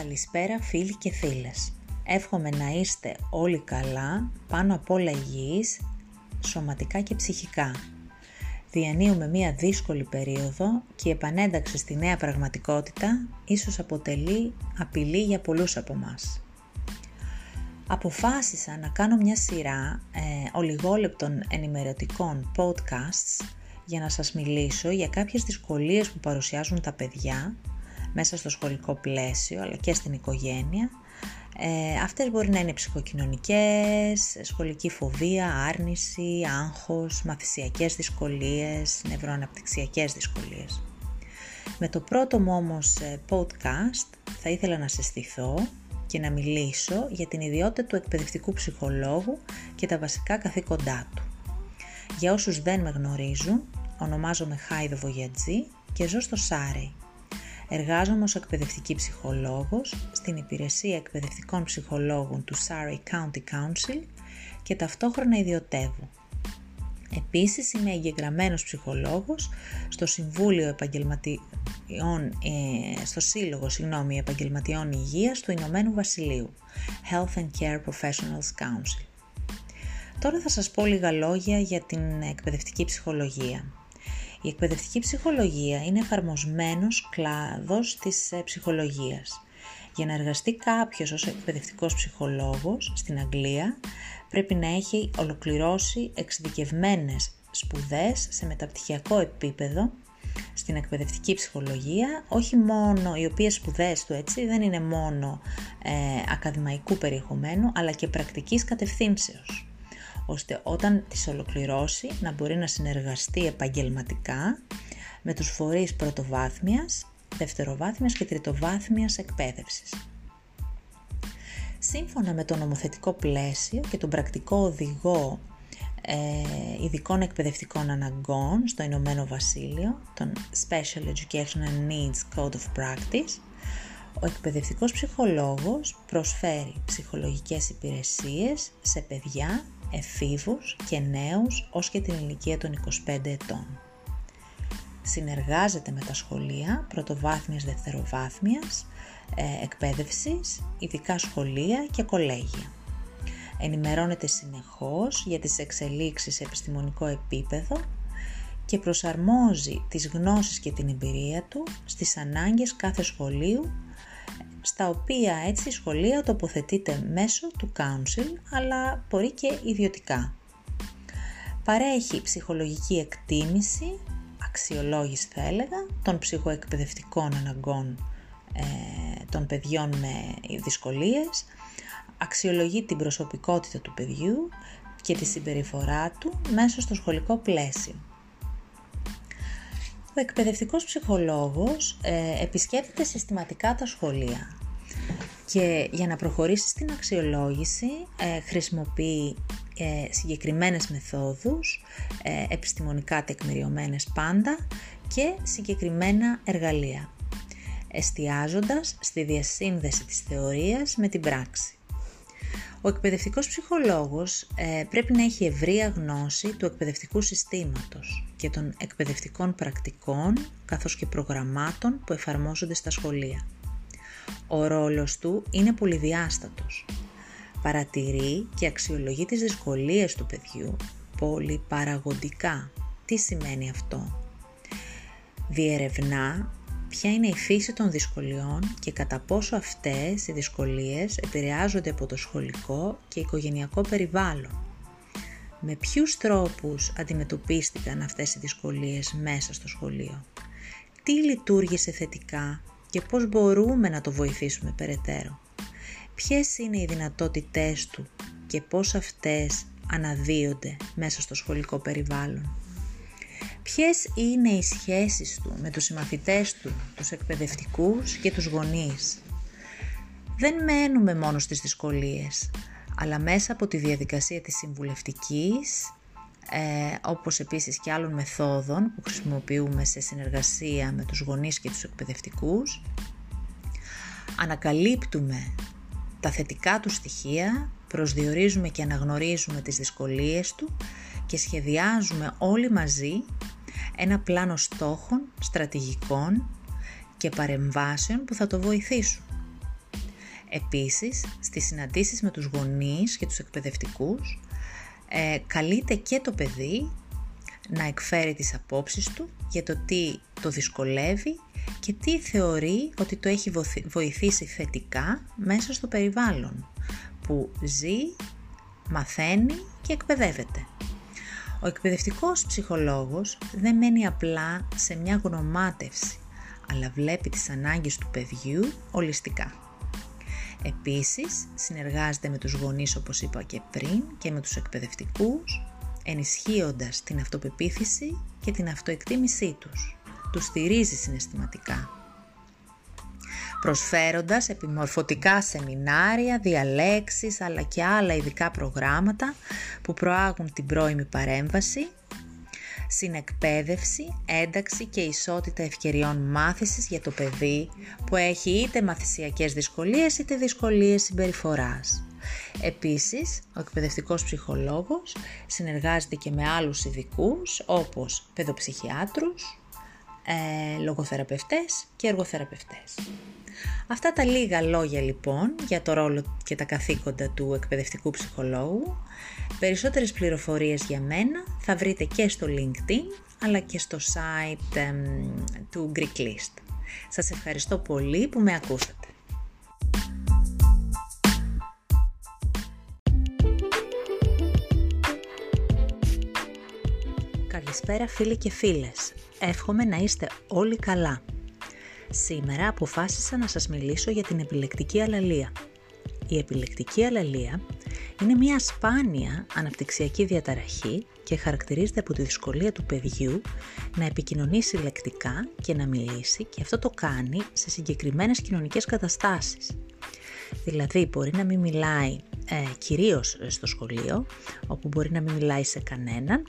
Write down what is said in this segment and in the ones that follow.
Καλησπέρα φίλοι και φίλες. Εύχομαι να είστε όλοι καλά, πάνω απ' όλα υγιείς, σωματικά και ψυχικά. Διανύουμε μία δύσκολη περίοδο και η επανένταξη στη νέα πραγματικότητα ίσως αποτελεί απειλή για πολλούς από μας. Αποφάσισα να κάνω μια σειρά ε, ολιγόλεπτων ενημερωτικών podcasts για να σας μιλήσω για κάποιες δυσκολίες που παρουσιάζουν τα παιδιά μέσα στο σχολικό πλαίσιο αλλά και στην οικογένεια. Ε, αυτές μπορεί να είναι ψυχοκοινωνικές, σχολική φοβία, άρνηση, άγχος, μαθησιακές δυσκολίες, νευροαναπτυξιακές δυσκολίες. Με το πρώτο μου όμως ε, podcast θα ήθελα να συστηθώ και να μιλήσω για την ιδιότητα του εκπαιδευτικού ψυχολόγου και τα βασικά καθήκοντά του. Για όσους δεν με γνωρίζουν, ονομάζομαι Χάιδο Βογιατζή και ζω στο Σάρι, Εργάζομαι ως εκπαιδευτική ψυχολόγος στην υπηρεσία εκπαιδευτικών ψυχολόγων του Surrey County Council και ταυτόχρονα ιδιωτεύω. Επίσης είμαι εγγεγραμμένος ψυχολόγος στο Συμβούλιο Επαγγελματιών, ε, στο Σύλλογο συγγνώμη, Επαγγελματιών Υγείας του Ηνωμένου Βασιλείου, Health and Care Professionals Council. Τώρα θα σας πω λίγα λόγια για την εκπαιδευτική ψυχολογία. Η εκπαιδευτική ψυχολογία είναι εφαρμοσμένος κλάδος της ε, ψυχολογίας. Για να εργαστεί κάποιος ως εκπαιδευτικός ψυχολόγος στην Αγγλία πρέπει να έχει ολοκληρώσει εξειδικευμένες σπουδές σε μεταπτυχιακό επίπεδο στην εκπαιδευτική ψυχολογία, όχι μόνο οι οποίες σπουδές του έτσι δεν είναι μόνο ε, ακαδημαϊκού περιεχομένου αλλά και πρακτικής κατευθύνσεως ώστε όταν τις ολοκληρώσει να μπορεί να συνεργαστεί επαγγελματικά με τους φορείς πρωτοβάθμιας, δευτεροβάθμιας και τριτοβάθμιας εκπαίδευσης. Σύμφωνα με το νομοθετικό πλαίσιο και τον πρακτικό οδηγό ε, ειδικών εκπαιδευτικών αναγκών στο Ηνωμένο Βασίλειο, τον Special Educational Needs Code of Practice, ο εκπαιδευτικός ψυχολόγος προσφέρει ψυχολογικές υπηρεσίες σε παιδιά εφήβους και νέους ως και την ηλικία των 25 ετών. Συνεργάζεται με τα σχολεία πρωτοβάθμιας δευτεροβάθμιας ε, εκπαίδευσης, ειδικά σχολεία και κολέγια. Ενημερώνεται συνεχώς για τις εξελίξεις σε επιστημονικό επίπεδο και προσαρμόζει τις γνώσεις και την εμπειρία του στις ανάγκες κάθε σχολείου στα οποία έτσι η σχολεία τοποθετείται μέσω του council αλλά μπορεί και ιδιωτικά. Παρέχει ψυχολογική εκτίμηση, αξιολόγηση θα έλεγα, των ψυχοεκπαιδευτικών αναγκών ε, των παιδιών με δυσκολίες, αξιολογεί την προσωπικότητα του παιδιού και τη συμπεριφορά του μέσα στο σχολικό πλαίσιο. Ο εκπαιδευτικός ψυχολόγος ε, επισκέπτεται συστηματικά τα σχολεία και για να προχωρήσει στην αξιολόγηση ε, χρησιμοποιεί ε, συγκεκριμένες μεθόδους, ε, επιστημονικά τεκμηριωμένες πάντα και συγκεκριμένα εργαλεία, εστιάζοντας στη διασύνδεση της θεωρίας με την πράξη. Ο εκπαιδευτικός ψυχολόγος ε, πρέπει να έχει ευρία γνώση του εκπαιδευτικού συστήματος και των εκπαιδευτικών πρακτικών καθώς και προγραμμάτων που εφαρμόζονται στα σχολεία. Ο ρόλος του είναι πολυδιάστατος. Παρατηρεί και αξιολογεί τις δυσκολίες του παιδιού πολυπαραγοντικά. Τι σημαίνει αυτό; Διερευνά ποια είναι η φύση των δυσκολιών και κατά πόσο αυτές οι δυσκολίες επηρεάζονται από το σχολικό και οικογενειακό περιβάλλον. Με ποιους τρόπους αντιμετωπίστηκαν αυτές οι δυσκολίες μέσα στο σχολείο; Τι λειτουργήσε θετικά και πώς μπορούμε να το βοηθήσουμε περαιτέρω; Ποιες είναι οι δυνατότητές του και πώς αυτές αναδύονται μέσα στο σχολικό περιβάλλον; Ποιες είναι οι σχέσεις του με τους συμμαθητές του, τους εκπαιδευτικούς και τους γονείς; Δεν μένουμε μόνο στις δυσκολίες, αλλά μέσα από τη διαδικασία της συμβουλευτικής, ε, όπως επίσης και άλλων μεθόδων που χρησιμοποιούμε σε συνεργασία με τους γονείς και τους εκπαιδευτικούς, ανακαλύπτουμε τα θετικά του στοιχεία, προσδιορίζουμε και αναγνωρίζουμε τις δυσκολίες του και σχεδιάζουμε όλοι μαζί ένα πλάνο στόχων, στρατηγικών και παρεμβάσεων που θα το βοηθήσουν. Επίσης, στις συναντήσεις με τους γονείς και τους εκπαιδευτικούς, ε, καλείται και το παιδί να εκφέρει τις απόψεις του για το τι το δυσκολεύει και τι θεωρεί ότι το έχει βοηθήσει θετικά μέσα στο περιβάλλον που ζει, μαθαίνει και εκπαιδεύεται. Ο εκπαιδευτικός ψυχολόγος δεν μένει απλά σε μια γνωμάτευση, αλλά βλέπει τις ανάγκες του παιδιού ολιστικά. Επίσης, συνεργάζεται με τους γονείς όπως είπα και πριν και με τους εκπαιδευτικούς, ενισχύοντας την αυτοπεποίθηση και την αυτοεκτίμησή τους. Τους στηρίζει συναισθηματικά. Προσφέροντας επιμορφωτικά σεμινάρια, διαλέξεις αλλά και άλλα ειδικά προγράμματα που προάγουν την πρώιμη παρέμβαση συνεκπαίδευση, ένταξη και ισότητα ευκαιριών μάθησης για το παιδί που έχει είτε μαθησιακές δυσκολίες είτε δυσκολίες συμπεριφοράς. Επίσης, ο εκπαιδευτικός ψυχολόγος συνεργάζεται και με άλλους ειδικούς όπως παιδοψυχιάτρους, ε, λογοθεραπευτές και εργοθεραπευτές. Αυτά τα λίγα λόγια λοιπόν για το ρόλο και τα καθήκοντα του εκπαιδευτικού ψυχολόγου. Περισσότερες πληροφορίες για μένα θα βρείτε και στο LinkedIn αλλά και στο site του Greek List. Σας ευχαριστώ πολύ που με ακούσατε. Καλησπέρα φίλοι και φίλες. Εύχομαι να είστε όλοι καλά. Σήμερα αποφάσισα να σας μιλήσω για την επιλεκτική αλαλία. Η επιλεκτική αλαλία είναι μια σπάνια αναπτυξιακή διαταραχή και χαρακτηρίζεται από τη δυσκολία του παιδιού να επικοινωνήσει λεκτικά και να μιλήσει και αυτό το κάνει σε συγκεκριμένες κοινωνικές καταστάσεις. Δηλαδή μπορεί να μην μιλάει ε, κυρίως στο σχολείο, όπου μπορεί να μην μιλάει σε κανέναν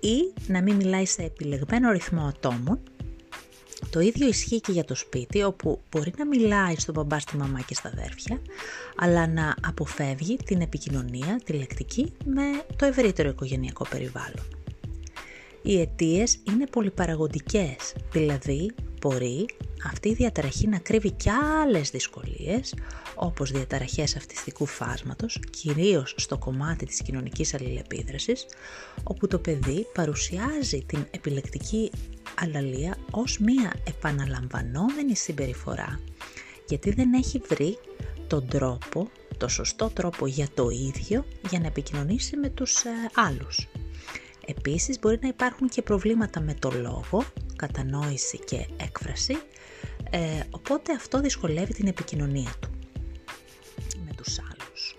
ή να μην μιλάει σε επιλεγμένο ρυθμό ατόμων το ίδιο ισχύει και για το σπίτι, όπου μπορεί να μιλάει στον μπαμπά, στη μαμά και στα αδέρφια, αλλά να αποφεύγει την επικοινωνία, τη λεκτική, με το ευρύτερο οικογενειακό περιβάλλον. Οι αιτίες είναι πολυπαραγοντικές, δηλαδή μπορεί αυτή η διαταραχή να κρύβει και άλλες δυσκολίες, όπως διαταραχές αυτιστικού φάσματος, κυρίως στο κομμάτι της κοινωνικής αλληλεπίδρασης, όπου το παιδί παρουσιάζει την επιλεκτική αλαλία ως μία επαναλαμβανόμενη συμπεριφορά, γιατί δεν έχει βρει τον τρόπο, το σωστό τρόπο για το ίδιο, για να επικοινωνήσει με τους ε, άλλους. Επίσης μπορεί να υπάρχουν και προβλήματα με το λόγο, κατανόηση και έκφραση, ε, οπότε αυτό δυσκολεύει την επικοινωνία του με τους άλλους.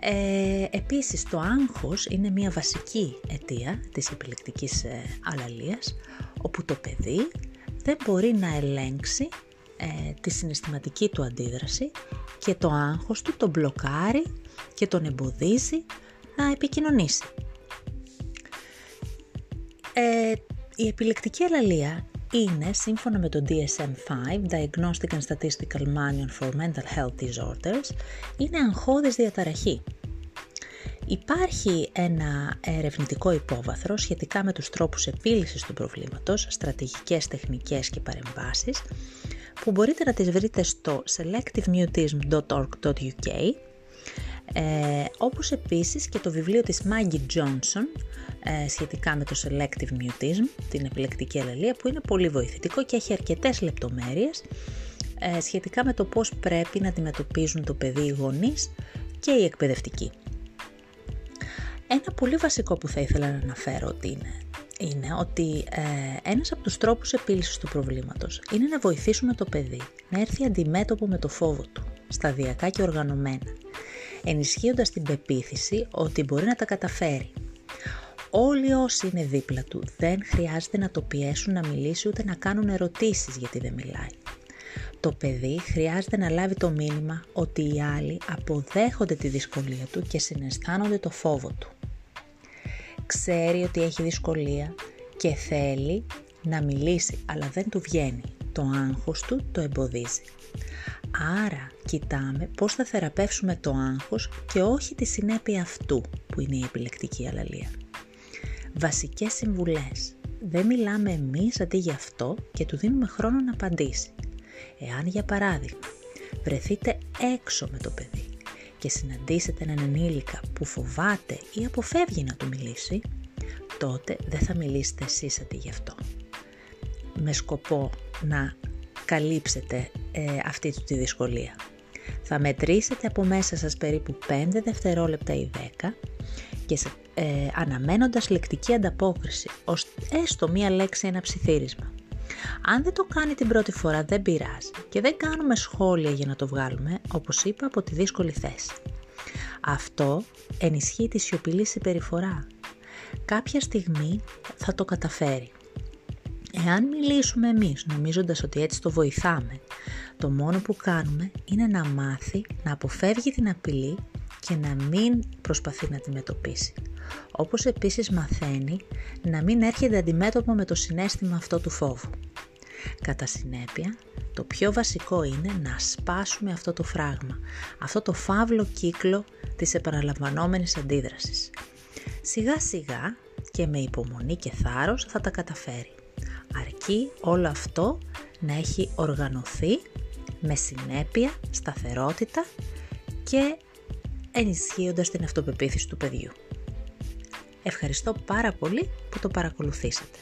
Ε, επίσης το άγχος είναι μια βασική αιτία της επιλεκτικής ε, αλαλίας, όπου το παιδί δεν μπορεί να ελέγξει ε, τη συναισθηματική του αντίδραση και το άγχος του τον μπλοκάρει και τον εμποδίζει να επικοινωνήσει. Ε, η επιλεκτική αλαλία είναι, σύμφωνα με το DSM-5, Diagnostic and Statistical Manual for Mental Health Disorders, είναι αγχώδης διαταραχή. Υπάρχει ένα ερευνητικό υπόβαθρο σχετικά με τους τρόπους επίλυσης του προβλήματος, στρατηγικές, τεχνικές και παρεμβάσεις, που μπορείτε να τις βρείτε στο selectivemutism.org.uk ε, όπως επίσης και το βιβλίο της Maggie Johnson ε, σχετικά με το Selective Mutism, την επιλεκτική αλληλεία, που είναι πολύ βοηθητικό και έχει αρκετές λεπτομέρειες ε, σχετικά με το πώς πρέπει να αντιμετωπίζουν το παιδί οι γονείς και οι εκπαιδευτικοί. Ένα πολύ βασικό που θα ήθελα να αναφέρω ότι είναι, είναι ότι ε, ένας από τους τρόπους επίλυσης του προβλήματος είναι να βοηθήσουμε το παιδί να έρθει αντιμέτωπο με το φόβο του, σταδιακά και οργανωμένα ενισχύοντας την πεποίθηση ότι μπορεί να τα καταφέρει. Όλοι όσοι είναι δίπλα του δεν χρειάζεται να το πιέσουν να μιλήσει ούτε να κάνουν ερωτήσεις γιατί δεν μιλάει. Το παιδί χρειάζεται να λάβει το μήνυμα ότι οι άλλοι αποδέχονται τη δυσκολία του και συναισθάνονται το φόβο του. Ξέρει ότι έχει δυσκολία και θέλει να μιλήσει αλλά δεν του βγαίνει. Το άγχος του το εμποδίζει. Άρα κοιτάμε πώς θα θεραπεύσουμε το άγχος και όχι τη συνέπεια αυτού που είναι η επιλεκτική αλαλία. Βασικές συμβουλές. Δεν μιλάμε εμείς αντί για αυτό και του δίνουμε χρόνο να απαντήσει. Εάν για παράδειγμα βρεθείτε έξω με το παιδί και συναντήσετε έναν ενήλικα που φοβάται ή αποφεύγει να του μιλήσει, τότε δεν θα μιλήσετε εσείς αντί γι' αυτό. Με σκοπό να καλύψετε ε, αυτή τη δυσκολία. Θα μετρήσετε από μέσα σας περίπου 5 δευτερόλεπτα ή 10 και σε, ε, αναμένοντας λεκτική ανταπόκριση, ως έστω μία λέξη ένα ψιθύρισμα. Αν δεν το κάνει την πρώτη φορά δεν πειράζει και δεν κάνουμε σχόλια για να το βγάλουμε, όπως είπα, από τη δύσκολη θέση. Αυτό ενισχύει τη σιωπηλή συμπεριφορά. Κάποια στιγμή θα το καταφέρει. Εάν μιλήσουμε εμείς νομίζοντας ότι έτσι το βοηθάμε, το μόνο που κάνουμε είναι να μάθει να αποφεύγει την απειλή και να μην προσπαθεί να αντιμετωπίσει. Όπως επίσης μαθαίνει να μην έρχεται αντιμέτωπο με το συνέστημα αυτό του φόβου. Κατά συνέπεια, το πιο βασικό είναι να σπάσουμε αυτό το φράγμα, αυτό το φαύλο κύκλο της επαναλαμβανόμενης αντίδρασης. Σιγά σιγά και με υπομονή και θάρρος θα τα καταφέρει. Αρκεί όλο αυτό να έχει οργανωθεί με συνέπεια, σταθερότητα και ενισχύοντας την αυτοπεποίθηση του παιδιού. Ευχαριστώ πάρα πολύ που το παρακολουθήσατε.